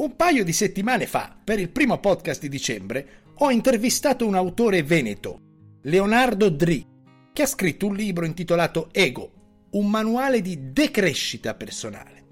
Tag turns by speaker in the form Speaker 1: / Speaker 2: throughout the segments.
Speaker 1: Un paio di settimane fa, per il primo podcast di dicembre, ho intervistato un autore veneto, Leonardo Dri, che ha scritto un libro intitolato Ego, un manuale di decrescita personale.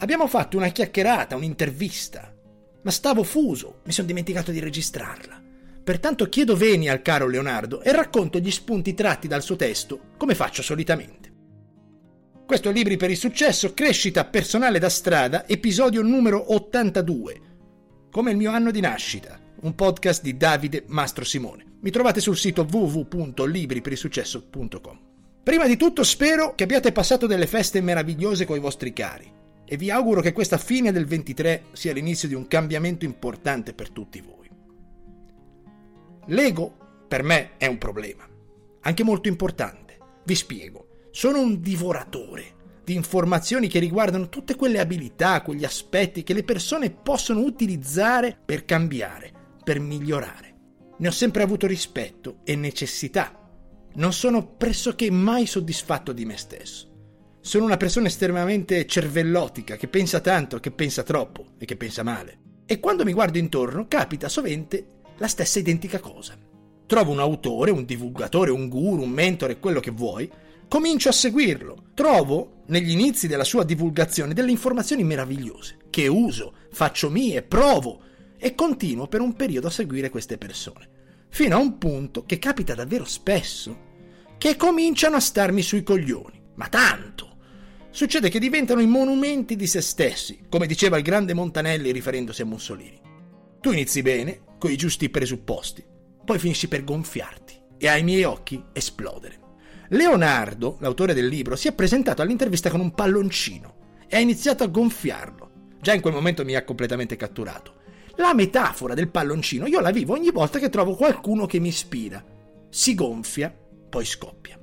Speaker 1: Abbiamo fatto una chiacchierata, un'intervista, ma stavo fuso, mi sono dimenticato di registrarla. Pertanto chiedo veni al caro Leonardo e racconto gli spunti tratti dal suo testo, come faccio solitamente. Questo è Libri per il successo, crescita personale da strada, episodio numero 82. Come il mio anno di nascita, un podcast di Davide Mastro Simone. Mi trovate sul sito www.libriperilsuccesso.com. Prima di tutto spero che abbiate passato delle feste meravigliose con i vostri cari e vi auguro che questa fine del 23 sia l'inizio di un cambiamento importante per tutti voi. L'ego per me è un problema, anche molto importante. Vi spiego. Sono un divoratore di informazioni che riguardano tutte quelle abilità, quegli aspetti che le persone possono utilizzare per cambiare, per migliorare. Ne ho sempre avuto rispetto e necessità. Non sono pressoché mai soddisfatto di me stesso. Sono una persona estremamente cervellotica, che pensa tanto, che pensa troppo e che pensa male. E quando mi guardo intorno capita sovente la stessa identica cosa. Trovo un autore, un divulgatore, un guru, un mentore, quello che vuoi, comincio a seguirlo. Trovo, negli inizi della sua divulgazione, delle informazioni meravigliose, che uso, faccio mie, provo e continuo per un periodo a seguire queste persone. Fino a un punto che capita davvero spesso, che cominciano a starmi sui coglioni. Ma tanto! Succede che diventano i monumenti di se stessi, come diceva il grande Montanelli riferendosi a Mussolini. Tu inizi bene, con i giusti presupposti, poi finisci per gonfiarti e ai miei occhi esplodere. Leonardo, l'autore del libro, si è presentato all'intervista con un palloncino e ha iniziato a gonfiarlo. Già in quel momento mi ha completamente catturato. La metafora del palloncino io la vivo ogni volta che trovo qualcuno che mi ispira. Si gonfia, poi scoppia.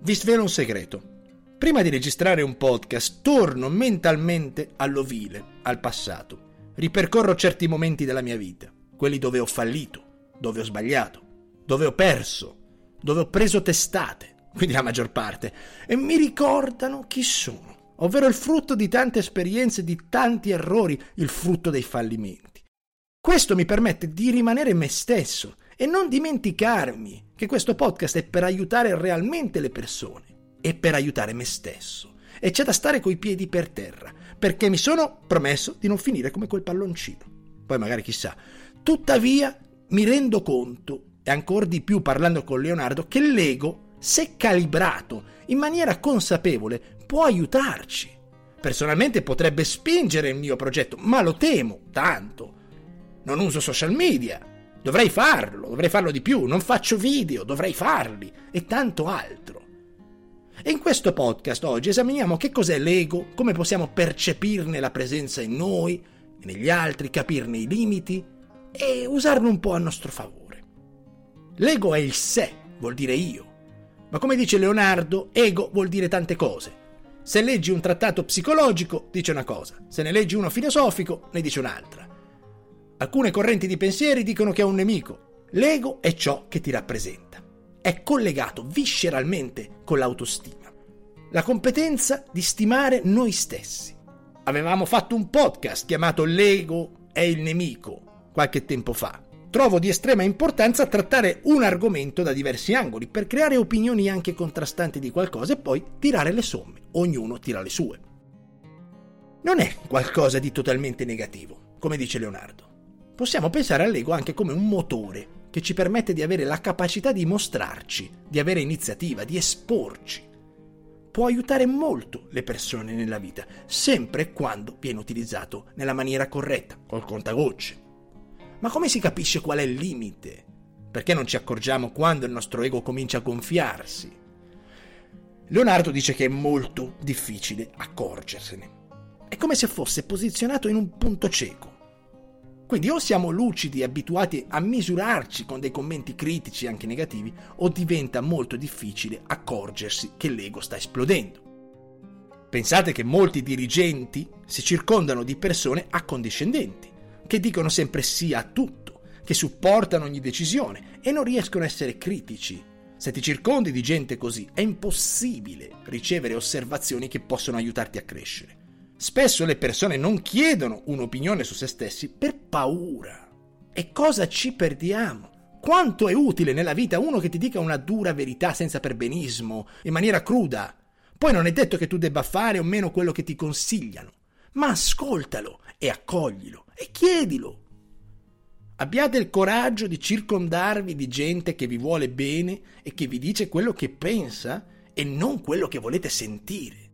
Speaker 1: Vi svelo un segreto. Prima di registrare un podcast torno mentalmente all'ovile, al passato. Ripercorro certi momenti della mia vita, quelli dove ho fallito, dove ho sbagliato, dove ho perso, dove ho preso testate, quindi la maggior parte, e mi ricordano chi sono, ovvero il frutto di tante esperienze, di tanti errori, il frutto dei fallimenti. Questo mi permette di rimanere me stesso e non dimenticarmi che questo podcast è per aiutare realmente le persone e per aiutare me stesso. E c'è da stare coi piedi per terra, perché mi sono promesso di non finire come quel palloncino. Poi magari chissà. Tuttavia mi rendo conto e ancora di più parlando con Leonardo, che l'ego, se calibrato in maniera consapevole, può aiutarci. Personalmente potrebbe spingere il mio progetto, ma lo temo tanto. Non uso social media, dovrei farlo, dovrei farlo di più, non faccio video, dovrei farli e tanto altro. E in questo podcast oggi esaminiamo che cos'è l'ego, come possiamo percepirne la presenza in noi negli altri, capirne i limiti e usarne un po' a nostro favore. L'ego è il sé, vuol dire io. Ma come dice Leonardo, ego vuol dire tante cose. Se leggi un trattato psicologico, dice una cosa, se ne leggi uno filosofico, ne dice un'altra. Alcune correnti di pensieri dicono che è un nemico. L'ego è ciò che ti rappresenta. È collegato visceralmente con l'autostima. La competenza di stimare noi stessi. Avevamo fatto un podcast chiamato L'ego è il nemico qualche tempo fa trovo di estrema importanza trattare un argomento da diversi angoli per creare opinioni anche contrastanti di qualcosa e poi tirare le somme, ognuno tira le sue. Non è qualcosa di totalmente negativo, come dice Leonardo. Possiamo pensare all'ego anche come un motore che ci permette di avere la capacità di mostrarci, di avere iniziativa, di esporci. Può aiutare molto le persone nella vita, sempre quando viene utilizzato nella maniera corretta, col contagocce. Ma come si capisce qual è il limite? Perché non ci accorgiamo quando il nostro ego comincia a gonfiarsi? Leonardo dice che è molto difficile accorgersene. È come se fosse posizionato in un punto cieco. Quindi o siamo lucidi e abituati a misurarci con dei commenti critici anche negativi, o diventa molto difficile accorgersi che l'ego sta esplodendo. Pensate che molti dirigenti si circondano di persone accondiscendenti che dicono sempre sì a tutto, che supportano ogni decisione e non riescono a essere critici. Se ti circondi di gente così, è impossibile ricevere osservazioni che possono aiutarti a crescere. Spesso le persone non chiedono un'opinione su se stessi per paura. E cosa ci perdiamo? Quanto è utile nella vita uno che ti dica una dura verità senza perbenismo, in maniera cruda? Poi non è detto che tu debba fare o meno quello che ti consigliano, ma ascoltalo e accoglilo e chiedilo. Abbiate il coraggio di circondarvi di gente che vi vuole bene e che vi dice quello che pensa e non quello che volete sentire.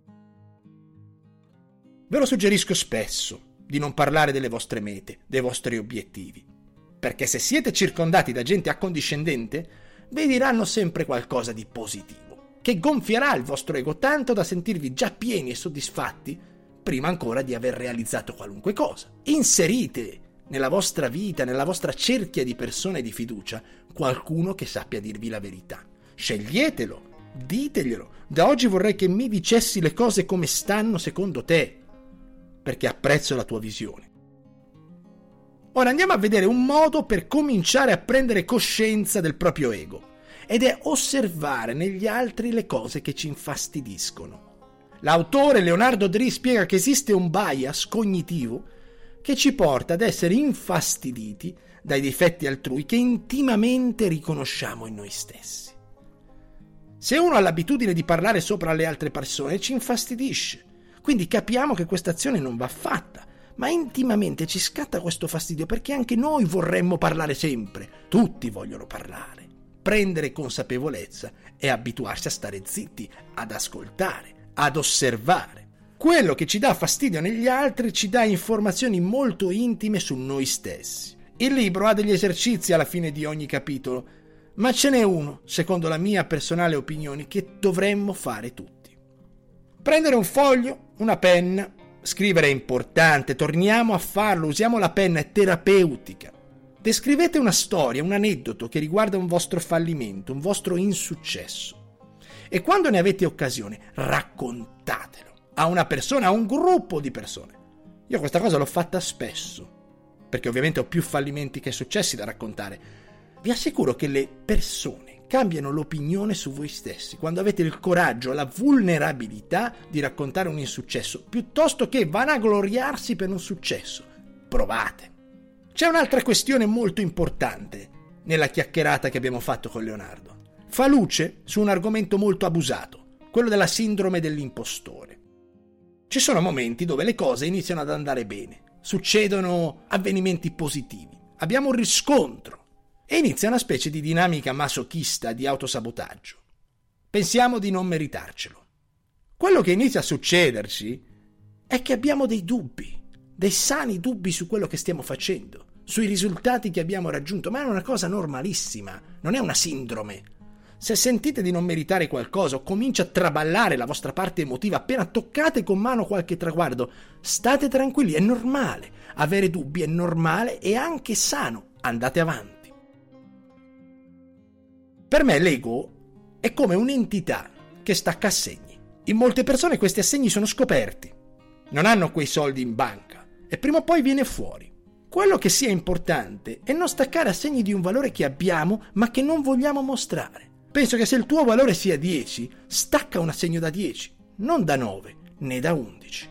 Speaker 1: Ve lo suggerisco spesso di non parlare delle vostre mete, dei vostri obiettivi perché se siete circondati da gente accondiscendente, vi diranno sempre qualcosa di positivo, che gonfierà il vostro ego tanto da sentirvi già pieni e soddisfatti prima ancora di aver realizzato qualunque cosa. Inserite nella vostra vita, nella vostra cerchia di persone di fiducia, qualcuno che sappia dirvi la verità. Sceglietelo, diteglielo. Da oggi vorrei che mi dicessi le cose come stanno secondo te, perché apprezzo la tua visione. Ora andiamo a vedere un modo per cominciare a prendere coscienza del proprio ego ed è osservare negli altri le cose che ci infastidiscono. L'autore Leonardo Dri spiega che esiste un bias cognitivo che ci porta ad essere infastiditi dai difetti altrui che intimamente riconosciamo in noi stessi. Se uno ha l'abitudine di parlare sopra le altre persone ci infastidisce, quindi capiamo che questa azione non va fatta ma intimamente ci scatta questo fastidio perché anche noi vorremmo parlare sempre, tutti vogliono parlare. Prendere consapevolezza e abituarsi a stare zitti, ad ascoltare, ad osservare. Quello che ci dà fastidio negli altri ci dà informazioni molto intime su noi stessi. Il libro ha degli esercizi alla fine di ogni capitolo, ma ce n'è uno, secondo la mia personale opinione, che dovremmo fare tutti. Prendere un foglio, una penna, Scrivere è importante, torniamo a farlo, usiamo la penna, è terapeutica. Descrivete una storia, un aneddoto che riguarda un vostro fallimento, un vostro insuccesso. E quando ne avete occasione, raccontatelo a una persona, a un gruppo di persone. Io questa cosa l'ho fatta spesso, perché ovviamente ho più fallimenti che successi da raccontare. Vi assicuro che le persone cambiano l'opinione su voi stessi, quando avete il coraggio, la vulnerabilità di raccontare un insuccesso, piuttosto che vanagloriarsi per un successo. Provate. C'è un'altra questione molto importante nella chiacchierata che abbiamo fatto con Leonardo. Fa luce su un argomento molto abusato, quello della sindrome dell'impostore. Ci sono momenti dove le cose iniziano ad andare bene, succedono avvenimenti positivi, abbiamo un riscontro, e inizia una specie di dinamica masochista di autosabotaggio. Pensiamo di non meritarcelo. Quello che inizia a succederci è che abbiamo dei dubbi, dei sani dubbi su quello che stiamo facendo, sui risultati che abbiamo raggiunto, ma è una cosa normalissima, non è una sindrome. Se sentite di non meritare qualcosa o comincia a traballare la vostra parte emotiva appena toccate con mano qualche traguardo, state tranquilli, è normale. Avere dubbi è normale e anche sano. Andate avanti. Per me l'ego è come un'entità che stacca assegni. In molte persone questi assegni sono scoperti, non hanno quei soldi in banca e prima o poi viene fuori. Quello che sia importante è non staccare assegni di un valore che abbiamo ma che non vogliamo mostrare. Penso che se il tuo valore sia 10, stacca un assegno da 10, non da 9 né da 11.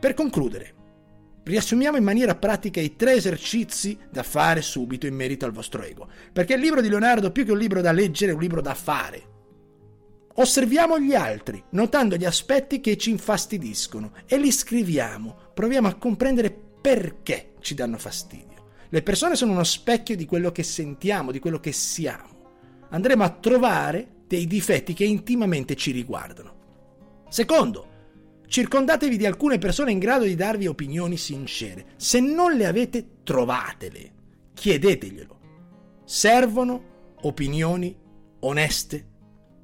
Speaker 1: Per concludere, riassumiamo in maniera pratica i tre esercizi da fare subito in merito al vostro ego, perché il libro di Leonardo più che un libro da leggere è un libro da fare. Osserviamo gli altri, notando gli aspetti che ci infastidiscono e li scriviamo, proviamo a comprendere perché ci danno fastidio. Le persone sono uno specchio di quello che sentiamo, di quello che siamo. Andremo a trovare dei difetti che intimamente ci riguardano. Secondo, Circondatevi di alcune persone in grado di darvi opinioni sincere. Se non le avete, trovatele. Chiedeteglielo. Servono opinioni oneste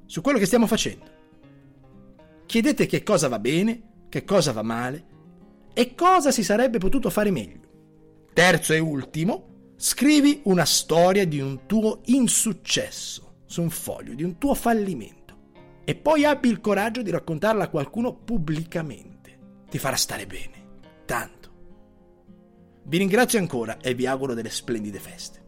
Speaker 1: su quello che stiamo facendo. Chiedete che cosa va bene, che cosa va male e cosa si sarebbe potuto fare meglio. Terzo e ultimo, scrivi una storia di un tuo insuccesso su un foglio, di un tuo fallimento e poi abbi il coraggio di raccontarla a qualcuno pubblicamente. Ti farà stare bene, tanto. Vi ringrazio ancora e vi auguro delle splendide feste.